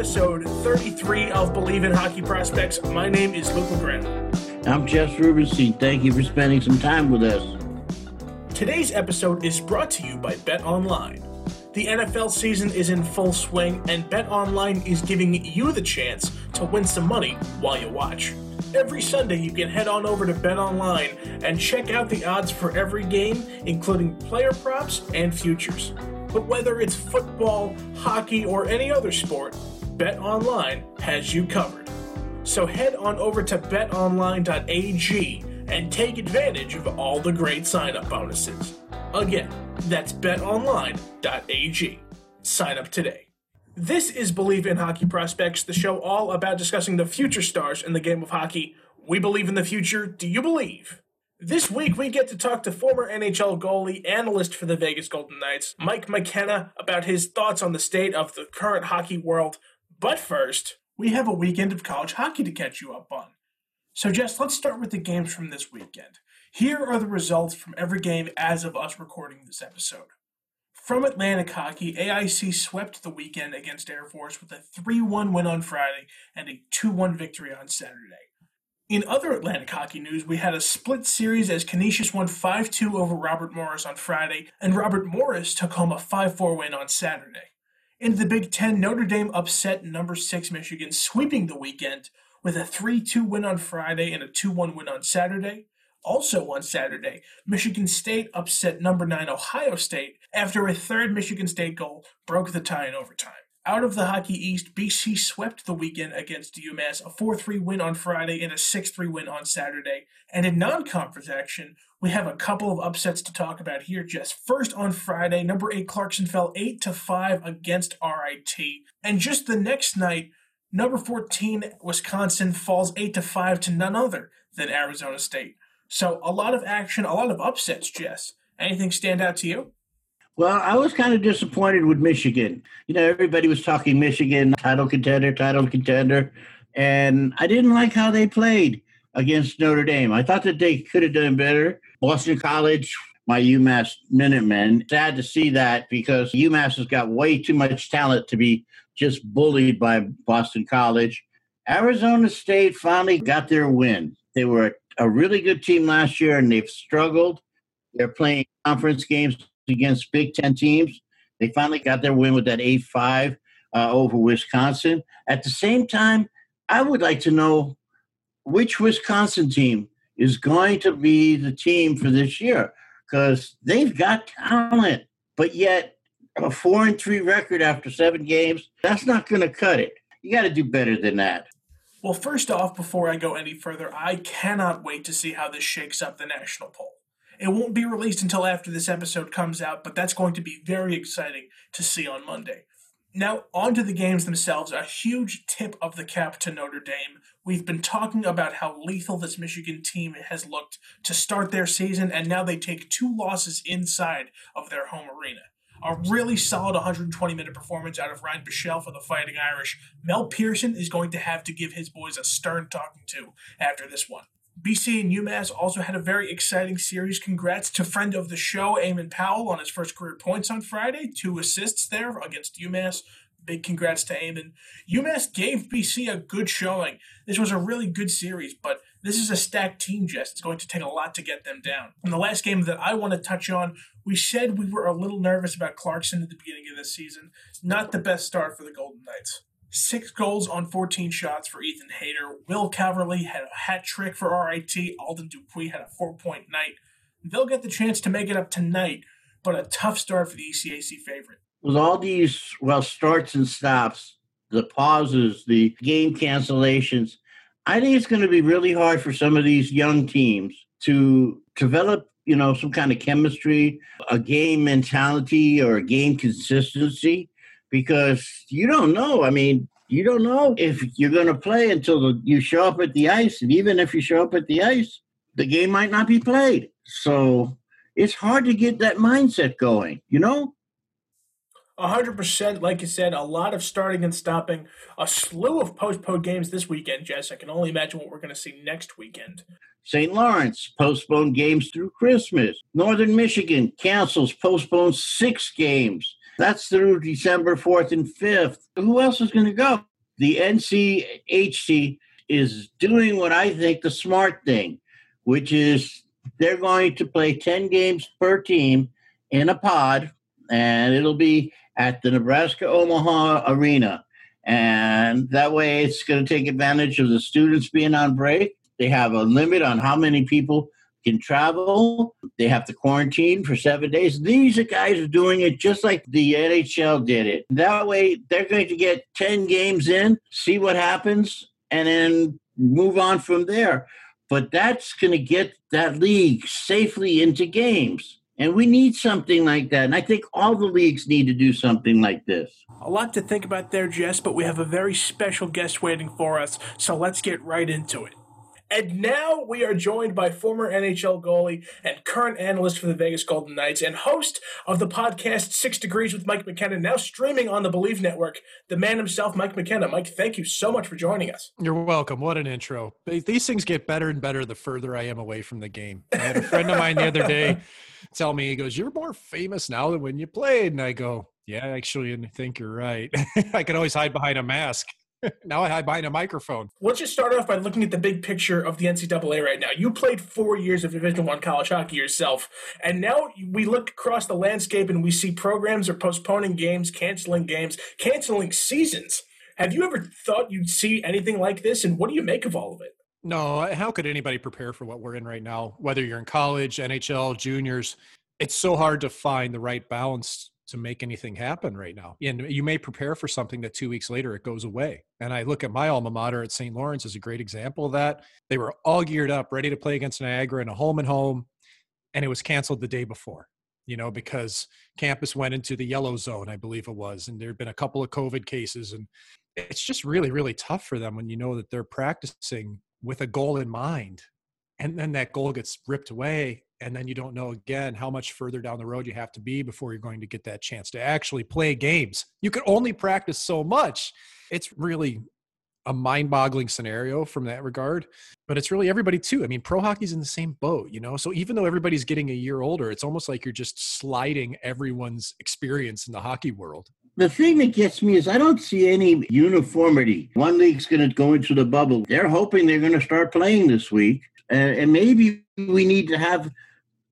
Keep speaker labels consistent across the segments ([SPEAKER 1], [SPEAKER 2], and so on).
[SPEAKER 1] episode 33 of Believe in Hockey Prospects. My name is Luke LeGrand.
[SPEAKER 2] I'm Jess Rubenstein. Thank you for spending some time with us.
[SPEAKER 1] Today's episode is brought to you by Bet Online. The NFL season is in full swing, and Bet Online is giving you the chance to win some money while you watch. Every Sunday, you can head on over to Bet Online and check out the odds for every game, including player props and futures. But whether it's football, hockey, or any other sport, Bet Online has you covered. So head on over to betonline.ag and take advantage of all the great sign up bonuses. Again, that's betonline.ag. Sign up today. This is Believe in Hockey Prospects, the show all about discussing the future stars in the game of hockey. We believe in the future. Do you believe? This week, we get to talk to former NHL goalie, analyst for the Vegas Golden Knights, Mike McKenna, about his thoughts on the state of the current hockey world. But first, we have a weekend of college hockey to catch you up on. So, Jess, let's start with the games from this weekend. Here are the results from every game as of us recording this episode. From Atlantic Hockey, AIC swept the weekend against Air Force with a 3 1 win on Friday and a 2 1 victory on Saturday. In other Atlantic hockey news, we had a split series as Canisius won 5 2 over Robert Morris on Friday, and Robert Morris took home a 5 4 win on Saturday. In the Big Ten, Notre Dame upset number 6 Michigan, sweeping the weekend with a 3 2 win on Friday and a 2 1 win on Saturday. Also on Saturday, Michigan State upset number 9 Ohio State after a third Michigan State goal broke the tie in overtime. Out of the Hockey East, BC swept the weekend against UMass, a 4 3 win on Friday and a 6 3 win on Saturday. And in non conference action, we have a couple of upsets to talk about here. Just first on Friday, number 8 Clarkson fell 8 to 5 against RIT. And just the next night, number 14 Wisconsin falls 8 to 5 to none other than Arizona State. So a lot of action, a lot of upsets, Jess. Anything stand out to you?
[SPEAKER 2] Well, I was kind of disappointed with Michigan. You know, everybody was talking Michigan title contender, title contender, and I didn't like how they played against Notre Dame. I thought that they could have done better. Boston College, my UMass Minutemen, sad to see that because UMass has got way too much talent to be just bullied by Boston College. Arizona State finally got their win. They were a really good team last year and they've struggled. They're playing conference games against Big Ten teams. They finally got their win with that 8 5 uh, over Wisconsin. At the same time, I would like to know which Wisconsin team is going to be the team for this year because they've got talent, but yet a four and three record after seven games, that's not going to cut it. You got to do better than that.
[SPEAKER 1] Well, first off, before I go any further, I cannot wait to see how this shakes up the national poll. It won't be released until after this episode comes out, but that's going to be very exciting to see on Monday. Now, on to the games themselves. A huge tip of the cap to Notre Dame. We've been talking about how lethal this Michigan team has looked to start their season, and now they take two losses inside of their home arena. A really solid 120 minute performance out of Ryan Bischel for the Fighting Irish. Mel Pearson is going to have to give his boys a stern talking to after this one. BC and UMass also had a very exciting series. Congrats to friend of the show, Eamon Powell, on his first career points on Friday. Two assists there against UMass. Big congrats to Eamon. UMass gave BC a good showing. This was a really good series, but this is a stacked team, Jess. It's going to take a lot to get them down. In the last game that I want to touch on, we said we were a little nervous about Clarkson at the beginning of this season. Not the best start for the Golden Knights. Six goals on 14 shots for Ethan Haider. Will Calverley had a hat trick for RIT. Alden Dupuis had a four point night. They'll get the chance to make it up tonight, but a tough start for the ECAC favorite.
[SPEAKER 2] With all these, well, starts and stops, the pauses, the game cancellations, I think it's going to be really hard for some of these young teams to develop, you know, some kind of chemistry, a game mentality, or a game consistency because you don't know. I mean, you don't know if you're going to play until the, you show up at the ice. And even if you show up at the ice, the game might not be played. So it's hard to get that mindset going, you know?
[SPEAKER 1] 100%, like you said, a lot of starting and stopping, a slew of postponed games this weekend, Jess. I can only imagine what we're going to see next weekend.
[SPEAKER 2] St. Lawrence postponed games through Christmas. Northern Michigan cancels, postpones six games. That's through December 4th and 5th. Who else is going to go? the NCHC is doing what I think the smart thing, which is they're going to play 10 games per team in a pod, and it'll be at the Nebraska Omaha Arena. And that way, it's going to take advantage of the students being on break. They have a limit on how many people can travel. They have to quarantine for seven days. These are guys are doing it just like the NHL did it. That way, they're going to get 10 games in, see what happens, and then move on from there. But that's going to get that league safely into games. And we need something like that. And I think all the leagues need to do something like this.
[SPEAKER 1] A lot to think about there, Jess, but we have a very special guest waiting for us. So let's get right into it. And now we are joined by former NHL goalie and current analyst for the Vegas Golden Knights and host of the podcast Six Degrees with Mike McKenna, now streaming on the Believe Network, the man himself, Mike McKenna. Mike, thank you so much for joining us.
[SPEAKER 3] You're welcome. What an intro. These things get better and better the further I am away from the game. I had a friend of mine the other day tell me, he goes, You're more famous now than when you played. And I go, Yeah, actually, I think you're right. I can always hide behind a mask. now I hide behind a microphone.
[SPEAKER 1] Let's just start off by looking at the big picture of the NCAA right now. You played four years of Division One college hockey yourself, and now we look across the landscape and we see programs are postponing games, canceling games, canceling seasons. Have you ever thought you'd see anything like this, and what do you make of all of it?
[SPEAKER 3] No, how could anybody prepare for what we're in right now? Whether you're in college, NHL, juniors, it's so hard to find the right balance to make anything happen right now. And you may prepare for something that two weeks later it goes away. And I look at my alma mater at St. Lawrence as a great example of that. They were all geared up, ready to play against Niagara in a home and home, and it was canceled the day before. You know, because campus went into the yellow zone, I believe it was, and there had been a couple of COVID cases, and it's just really, really tough for them when you know that they're practicing with a goal in mind, and then that goal gets ripped away, and then you don't know again how much further down the road you have to be before you're going to get that chance to actually play games. You can only practice so much. It's really a mind-boggling scenario from that regard but it's really everybody too i mean pro hockey's in the same boat you know so even though everybody's getting a year older it's almost like you're just sliding everyone's experience in the hockey world
[SPEAKER 2] the thing that gets me is I don't see any uniformity. One league's going to go into the bubble. They're hoping they're going to start playing this week. Uh, and maybe we need to have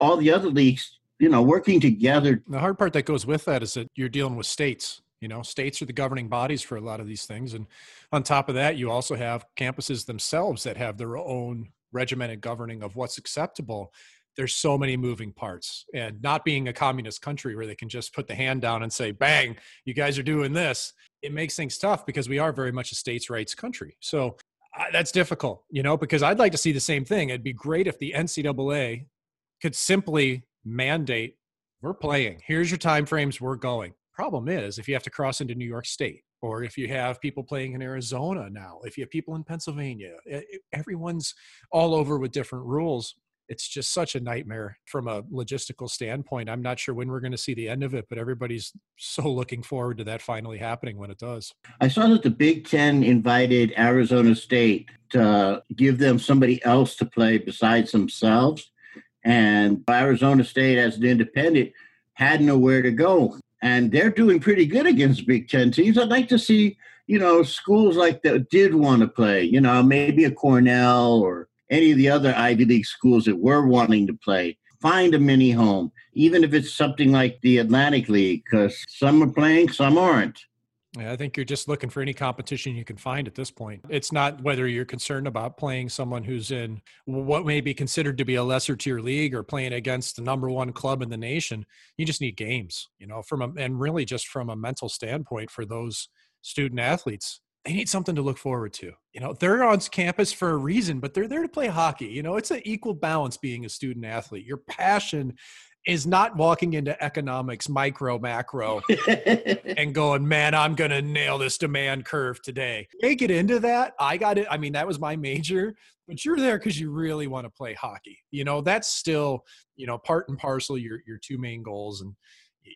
[SPEAKER 2] all the other leagues, you know, working together.
[SPEAKER 3] The hard part that goes with that is that you're dealing with states. You know, states are the governing bodies for a lot of these things. And on top of that, you also have campuses themselves that have their own regimented governing of what's acceptable. There's so many moving parts. And not being a communist country where they can just put the hand down and say, bang, you guys are doing this, it makes things tough because we are very much a states' rights country. So uh, that's difficult, you know, because I'd like to see the same thing. It'd be great if the NCAA could simply mandate we're playing. Here's your time frames we're going. Problem is if you have to cross into new york state or if you have people playing in arizona now if you have people in pennsylvania everyone's all over with different rules it's just such a nightmare from a logistical standpoint. I'm not sure when we're going to see the end of it but everybody's so looking forward to that finally happening when it does.
[SPEAKER 2] I saw that the big ten invited arizona state to give them somebody else to play besides themselves and Arizona State, as an independent, had nowhere to go. And they're doing pretty good against Big Ten teams. I'd like to see, you know, schools like that did want to play, you know, maybe a Cornell or any of the other Ivy League schools that were wanting to play. Find a mini home, even if it's something like the Atlantic League, because some are playing, some aren't.
[SPEAKER 3] I think you're just looking for any competition you can find at this point. It's not whether you're concerned about playing someone who's in what may be considered to be a lesser tier league or playing against the number one club in the nation. You just need games, you know, from a, and really just from a mental standpoint for those student athletes. They need something to look forward to. You know, they're on campus for a reason, but they're there to play hockey. You know, it's an equal balance being a student athlete. Your passion is not walking into economics micro macro and going man i'm going to nail this demand curve today. They get into that. I got it. I mean that was my major but you're there because you really want to play hockey. You know that's still you know part and parcel your your two main goals and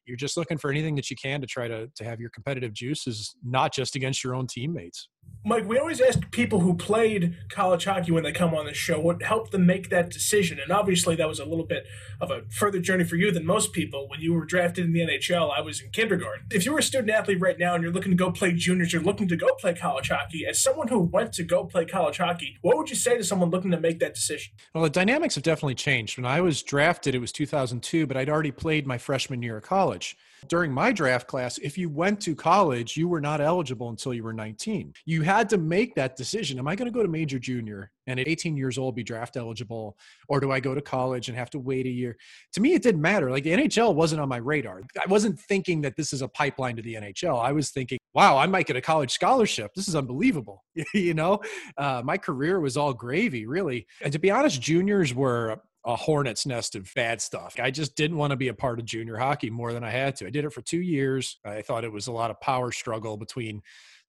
[SPEAKER 3] you're just looking for anything that you can to try to to have your competitive juices not just against your own teammates
[SPEAKER 1] Mike, we always ask people who played college hockey when they come on the show what helped them make that decision. And obviously, that was a little bit of a further journey for you than most people. When you were drafted in the NHL, I was in kindergarten. If you were a student athlete right now and you're looking to go play juniors, you're looking to go play college hockey, as someone who went to go play college hockey, what would you say to someone looking to make that decision?
[SPEAKER 3] Well, the dynamics have definitely changed. When I was drafted, it was 2002, but I'd already played my freshman year of college. During my draft class, if you went to college, you were not eligible until you were 19. You had to make that decision. Am I going to go to major junior and at 18 years old be draft eligible? Or do I go to college and have to wait a year? To me, it didn't matter. Like the NHL wasn't on my radar. I wasn't thinking that this is a pipeline to the NHL. I was thinking, wow, I might get a college scholarship. This is unbelievable. you know, uh, my career was all gravy, really. And to be honest, juniors were a hornet's nest of bad stuff. I just didn't want to be a part of junior hockey more than I had to. I did it for two years. I thought it was a lot of power struggle between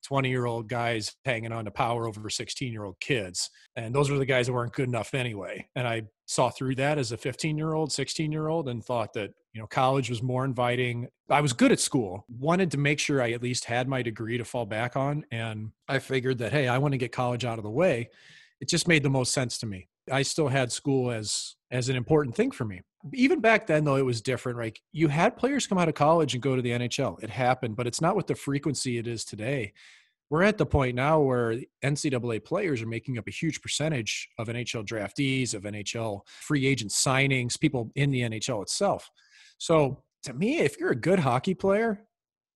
[SPEAKER 3] 20 year old guys hanging on to power over 16 year old kids. And those were the guys that weren't good enough anyway. And I saw through that as a 15 year old, 16 year old, and thought that, you know, college was more inviting. I was good at school, wanted to make sure I at least had my degree to fall back on. And I figured that, hey, I want to get college out of the way. It just made the most sense to me. I still had school as as an important thing for me. Even back then, though, it was different. Right, you had players come out of college and go to the NHL. It happened, but it's not with the frequency it is today. We're at the point now where NCAA players are making up a huge percentage of NHL draftees, of NHL free agent signings, people in the NHL itself. So, to me, if you're a good hockey player,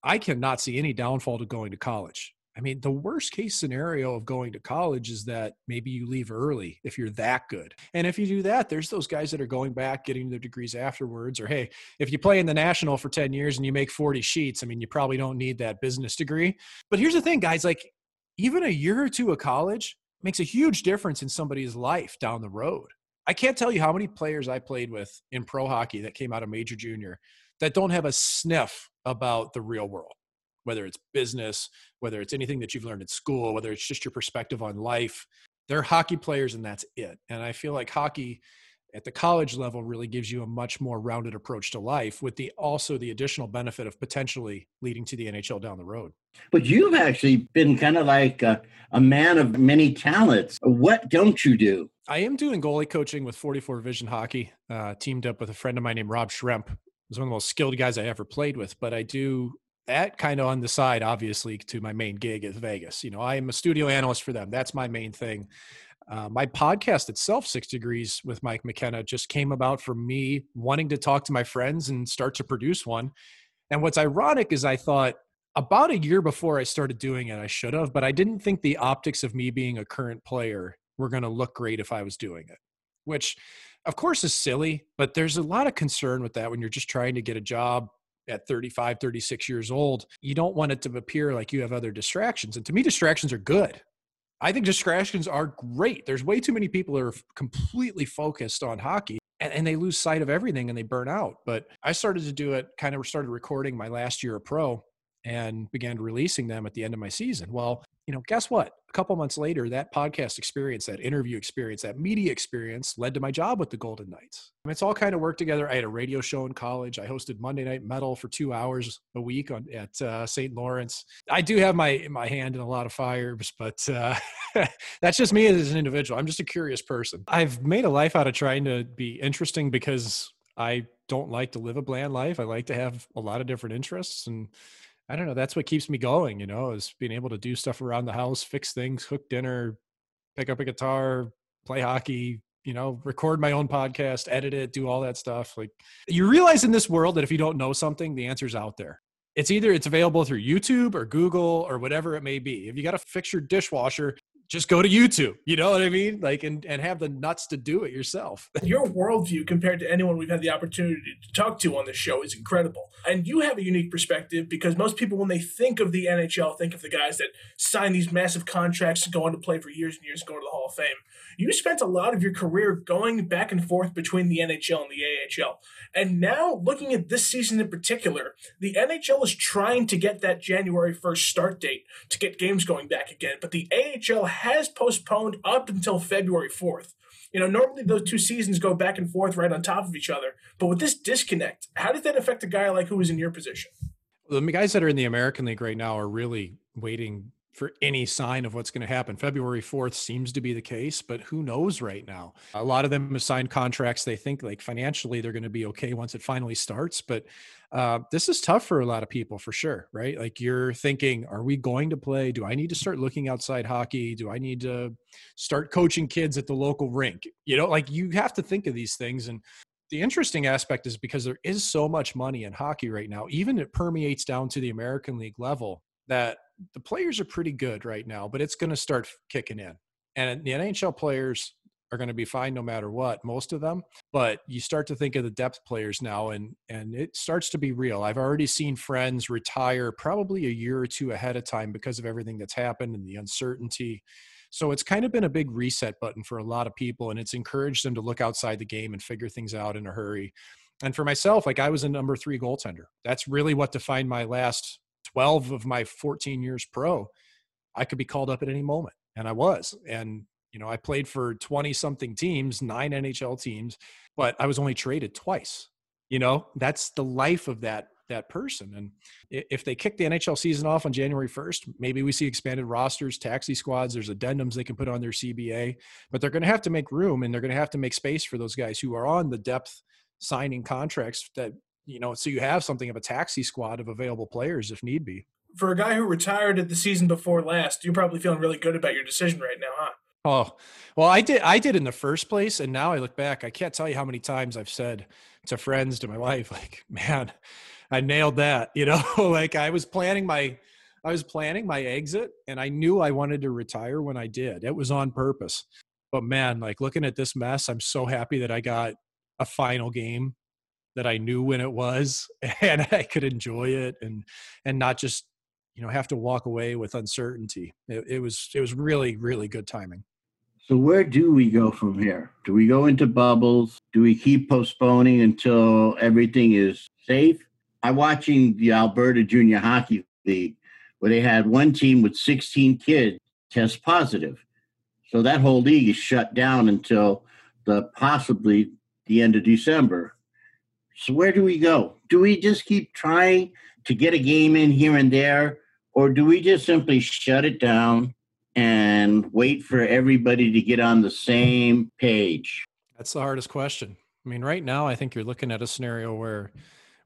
[SPEAKER 3] I cannot see any downfall to going to college. I mean, the worst case scenario of going to college is that maybe you leave early if you're that good. And if you do that, there's those guys that are going back, getting their degrees afterwards. Or, hey, if you play in the national for 10 years and you make 40 sheets, I mean, you probably don't need that business degree. But here's the thing, guys like, even a year or two of college makes a huge difference in somebody's life down the road. I can't tell you how many players I played with in pro hockey that came out of major junior that don't have a sniff about the real world whether it's business, whether it's anything that you've learned in school, whether it's just your perspective on life. They're hockey players and that's it. And I feel like hockey at the college level really gives you a much more rounded approach to life with the also the additional benefit of potentially leading to the NHL down the road.
[SPEAKER 2] But you've actually been kind of like a, a man of many talents. What don't you do?
[SPEAKER 3] I am doing goalie coaching with 44 Vision Hockey, uh, teamed up with a friend of mine named Rob Schremp. He's one of the most skilled guys I ever played with, but I do that kind of on the side, obviously, to my main gig is Vegas. You know, I am a studio analyst for them. That's my main thing. Uh, my podcast itself, Six Degrees with Mike McKenna, just came about from me wanting to talk to my friends and start to produce one. And what's ironic is I thought about a year before I started doing it, I should have, but I didn't think the optics of me being a current player were going to look great if I was doing it, which of course is silly, but there's a lot of concern with that when you're just trying to get a job at 35, 36 years old, you don't want it to appear like you have other distractions. And to me, distractions are good. I think distractions are great. There's way too many people are completely focused on hockey and, and, they lose sight of everything and they burn out. But I started to do it, kind of started recording my last year of pro and began releasing them at the end of my season. Well, you know, guess what? A couple months later, that podcast experience, that interview experience, that media experience led to my job with the Golden Knights. I mean, it's all kind of worked together. I had a radio show in college. I hosted Monday Night Metal for two hours a week on at uh, St. Lawrence. I do have my my hand in a lot of fires, but uh, that's just me as an individual. I'm just a curious person. I've made a life out of trying to be interesting because I don't like to live a bland life. I like to have a lot of different interests and I don't know. That's what keeps me going, you know, is being able to do stuff around the house, fix things, cook dinner, pick up a guitar, play hockey, you know, record my own podcast, edit it, do all that stuff. Like you realize in this world that if you don't know something, the answer's out there. It's either it's available through YouTube or Google or whatever it may be. If you got to fix your dishwasher, just go to YouTube. You know what I mean? Like, and, and have the nuts to do it yourself.
[SPEAKER 1] Your worldview compared to anyone we've had the opportunity to talk to on this show is incredible. And you have a unique perspective because most people, when they think of the NHL, think of the guys that sign these massive contracts to go on to play for years and years go to the Hall of Fame. You spent a lot of your career going back and forth between the NHL and the AHL. And now, looking at this season in particular, the NHL is trying to get that January 1st start date to get games going back again. But the AHL has postponed up until February 4th. You know, normally those two seasons go back and forth right on top of each other. But with this disconnect, how does that affect a guy like who is in your position?
[SPEAKER 3] The guys that are in the American League right now are really waiting for any sign of what's going to happen. February 4th seems to be the case, but who knows right now? A lot of them have signed contracts. They think like financially they're going to be okay once it finally starts. But uh, this is tough for a lot of people for sure, right? Like you're thinking, are we going to play? Do I need to start looking outside hockey? Do I need to start coaching kids at the local rink? You know, like you have to think of these things. And the interesting aspect is because there is so much money in hockey right now, even it permeates down to the American League level that the players are pretty good right now, but it's going to start kicking in. And the NHL players are going to be fine no matter what, most of them. But you start to think of the depth players now, and and it starts to be real. I've already seen friends retire probably a year or two ahead of time because of everything that's happened and the uncertainty. So it's kind of been a big reset button for a lot of people, and it's encouraged them to look outside the game and figure things out in a hurry. And for myself, like I was a number three goaltender. That's really what defined my last 12 of my 14 years pro, I could be called up at any moment. And I was. And, you know, I played for 20 something teams, nine NHL teams, but I was only traded twice. You know, that's the life of that that person. And if they kick the NHL season off on January 1st, maybe we see expanded rosters, taxi squads, there's addendums they can put on their CBA, but they're going to have to make room and they're going to have to make space for those guys who are on the depth signing contracts that you know, so you have something of a taxi squad of available players if need be.
[SPEAKER 1] For a guy who retired at the season before last, you're probably feeling really good about your decision right now, huh?
[SPEAKER 3] Oh, well, I did. I did in the first place, and now I look back. I can't tell you how many times I've said to friends, to my wife, like, "Man, I nailed that." You know, like I was planning my, I was planning my exit, and I knew I wanted to retire when I did. It was on purpose. But man, like looking at this mess, I'm so happy that I got a final game that I knew when it was and I could enjoy it and and not just you know have to walk away with uncertainty. It, it was it was really really good timing.
[SPEAKER 2] So where do we go from here? Do we go into bubbles? Do we keep postponing until everything is safe? I'm watching the Alberta Junior Hockey League where they had one team with 16 kids test positive. So that whole league is shut down until the possibly the end of December. So where do we go? Do we just keep trying to get a game in here and there, or do we just simply shut it down and wait for everybody to get on the same page?
[SPEAKER 3] That's the hardest question. I mean, right now, I think you're looking at a scenario where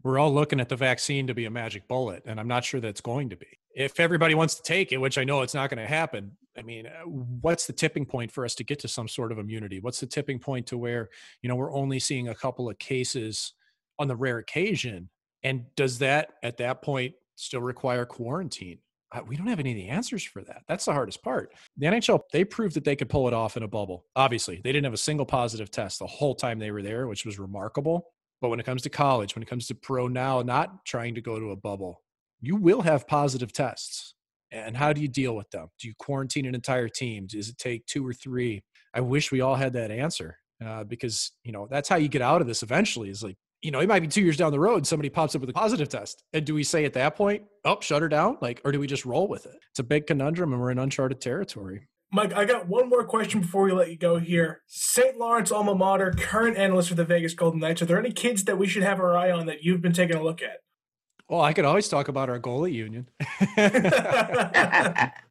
[SPEAKER 3] we're all looking at the vaccine to be a magic bullet, and I'm not sure that it's going to be. If everybody wants to take it, which I know it's not going to happen, I mean, uh, what's the tipping point for us to get to some sort of immunity? What's the tipping point to where, you know, we're only seeing a couple of cases on the rare occasion. And does that at that point still require quarantine? We don't have any of the answers for that. That's the hardest part. The NHL, they proved that they could pull it off in a bubble. Obviously, they didn't have a single positive test the whole time they were there, which was remarkable. But when it comes to college, when it comes to pro now, not trying to go to a bubble, you will have positive tests. And how do you deal with them? Do you quarantine an entire team? Does it take two or three? I wish we all had that answer uh, because you know that's how you get out of this eventually. Is like you know, it might be two years down the road, somebody pops up with a positive test. And do we say at that point, oh, shut her down? Like, or do we just roll with it? It's a big conundrum and we're in uncharted territory.
[SPEAKER 1] Mike, I got one more question before we let you go here. St. Lawrence alma mater, current analyst for the Vegas Golden Knights. Are there any kids that we should have our eye on that you've been taking a look at?
[SPEAKER 3] Well, I could always talk about our goalie union.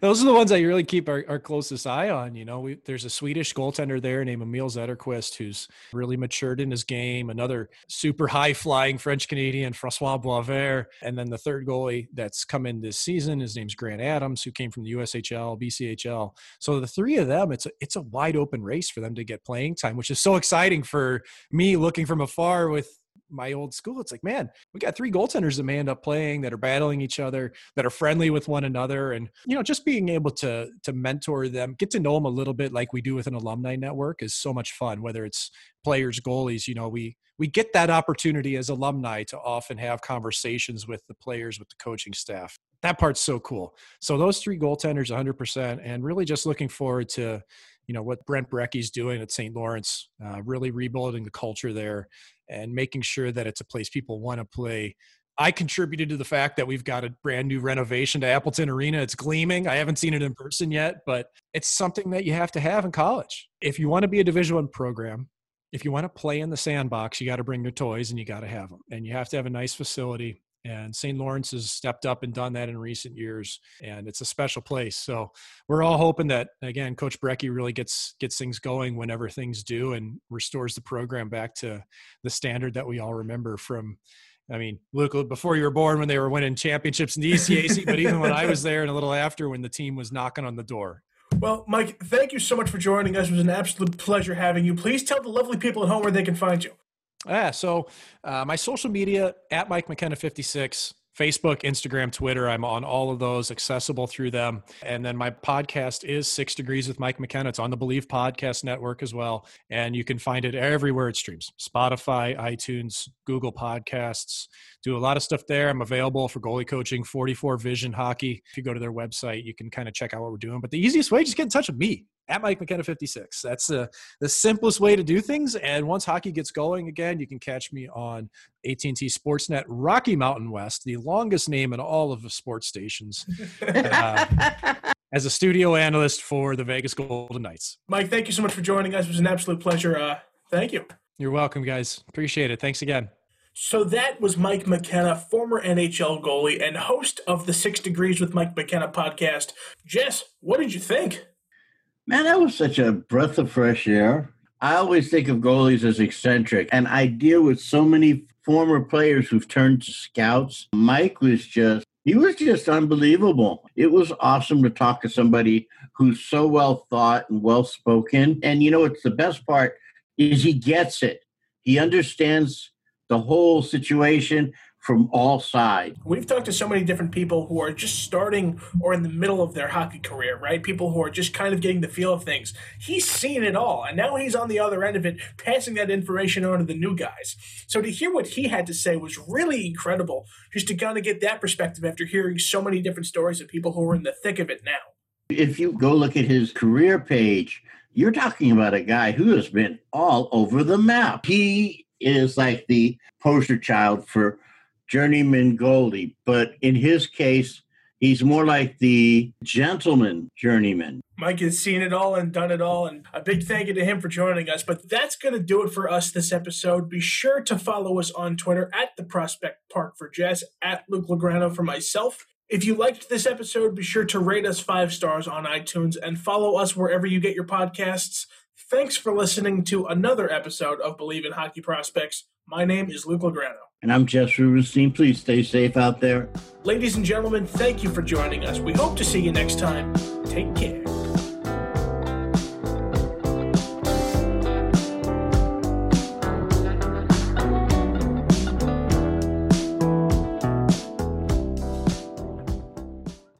[SPEAKER 3] Those are the ones I really keep our, our closest eye on. You know, we, there's a Swedish goaltender there named Emil Zetterquist who's really matured in his game. Another super high flying French Canadian, Francois Boisvert. And then the third goalie that's come in this season, his name's Grant Adams, who came from the USHL, BCHL. So the three of them, it's a, it's a wide open race for them to get playing time, which is so exciting for me looking from afar with my old school. It's like, man, we got three goaltenders that may end up playing that are battling each other, that are friendly with one another, and you know, just being able to to mentor them, get to know them a little bit, like we do with an alumni network, is so much fun. Whether it's players, goalies, you know, we we get that opportunity as alumni to often have conversations with the players, with the coaching staff. That part's so cool. So those three goaltenders, 100%, and really just looking forward to you know what Brent Brekke's doing at St. Lawrence, uh, really rebuilding the culture there and making sure that it's a place people want to play. I contributed to the fact that we've got a brand new renovation to Appleton Arena. It's gleaming. I haven't seen it in person yet, but it's something that you have to have in college. If you want to be a Division One program, if you want to play in the sandbox, you got to bring your toys and you got to have them, and you have to have a nice facility. And St. Lawrence has stepped up and done that in recent years, and it's a special place. So we're all hoping that again, Coach Brekke really gets gets things going whenever things do, and restores the program back to the standard that we all remember from. I mean, Luke, before you were born, when they were winning championships in the ECAC, but even when I was there and a little after, when the team was knocking on the door.
[SPEAKER 1] Well, Mike, thank you so much for joining us. It was an absolute pleasure having you. Please tell the lovely people at home where they can find you.
[SPEAKER 3] Yeah, so uh, my social media at Mike McKenna 56. Facebook, Instagram, Twitter. I'm on all of those, accessible through them. And then my podcast is Six Degrees with Mike McKenna. It's on the Believe Podcast Network as well. And you can find it everywhere it streams Spotify, iTunes, Google Podcasts. Do a lot of stuff there. I'm available for goalie coaching, 44 Vision Hockey. If you go to their website, you can kind of check out what we're doing. But the easiest way, just get in touch with me at Mike McKenna 56. That's uh, the simplest way to do things. And once hockey gets going again, you can catch me on AT&T Sportsnet Rocky Mountain West, the longest name in all of the sports stations, uh, as a studio analyst for the Vegas Golden Knights.
[SPEAKER 1] Mike, thank you so much for joining us. It was an absolute pleasure. Uh, thank you.
[SPEAKER 3] You're welcome, guys. Appreciate it. Thanks again.
[SPEAKER 1] So that was Mike McKenna, former NHL goalie and host of the Six Degrees with Mike McKenna podcast. Jess, what did you think?
[SPEAKER 2] Man, that was such a breath of fresh air. I always think of goalies as eccentric, and I deal with so many former players who've turned to scouts. Mike was just, he was just unbelievable. It was awesome to talk to somebody who's so well thought and well spoken. And you know, it's the best part is he gets it. He understands the whole situation from all sides.
[SPEAKER 1] We've talked to so many different people who are just starting or in the middle of their hockey career, right? People who are just kind of getting the feel of things. He's seen it all, and now he's on the other end of it, passing that information on to the new guys. So to hear what he had to say was really incredible, just to kind of get that perspective after hearing so many different stories of people who are in the thick of it now.
[SPEAKER 2] If you go look at his career page, you're talking about a guy who has been all over the map. He is like the poster child for journeyman goalie, but in his case, he's more like the gentleman journeyman.
[SPEAKER 1] Mike has seen it all and done it all, and a big thank you to him for joining us. But that's going to do it for us this episode. Be sure to follow us on Twitter at the Prospect Park for Jess, at Luke Lograno for myself. If you liked this episode, be sure to rate us five stars on iTunes and follow us wherever you get your podcasts. Thanks for listening to another episode of Believe in Hockey Prospects. My name is Luke Lograno.
[SPEAKER 2] And I'm Jess Rubenstein. Please stay safe out there.
[SPEAKER 1] Ladies and gentlemen, thank you for joining us. We hope to see you next time. Take care.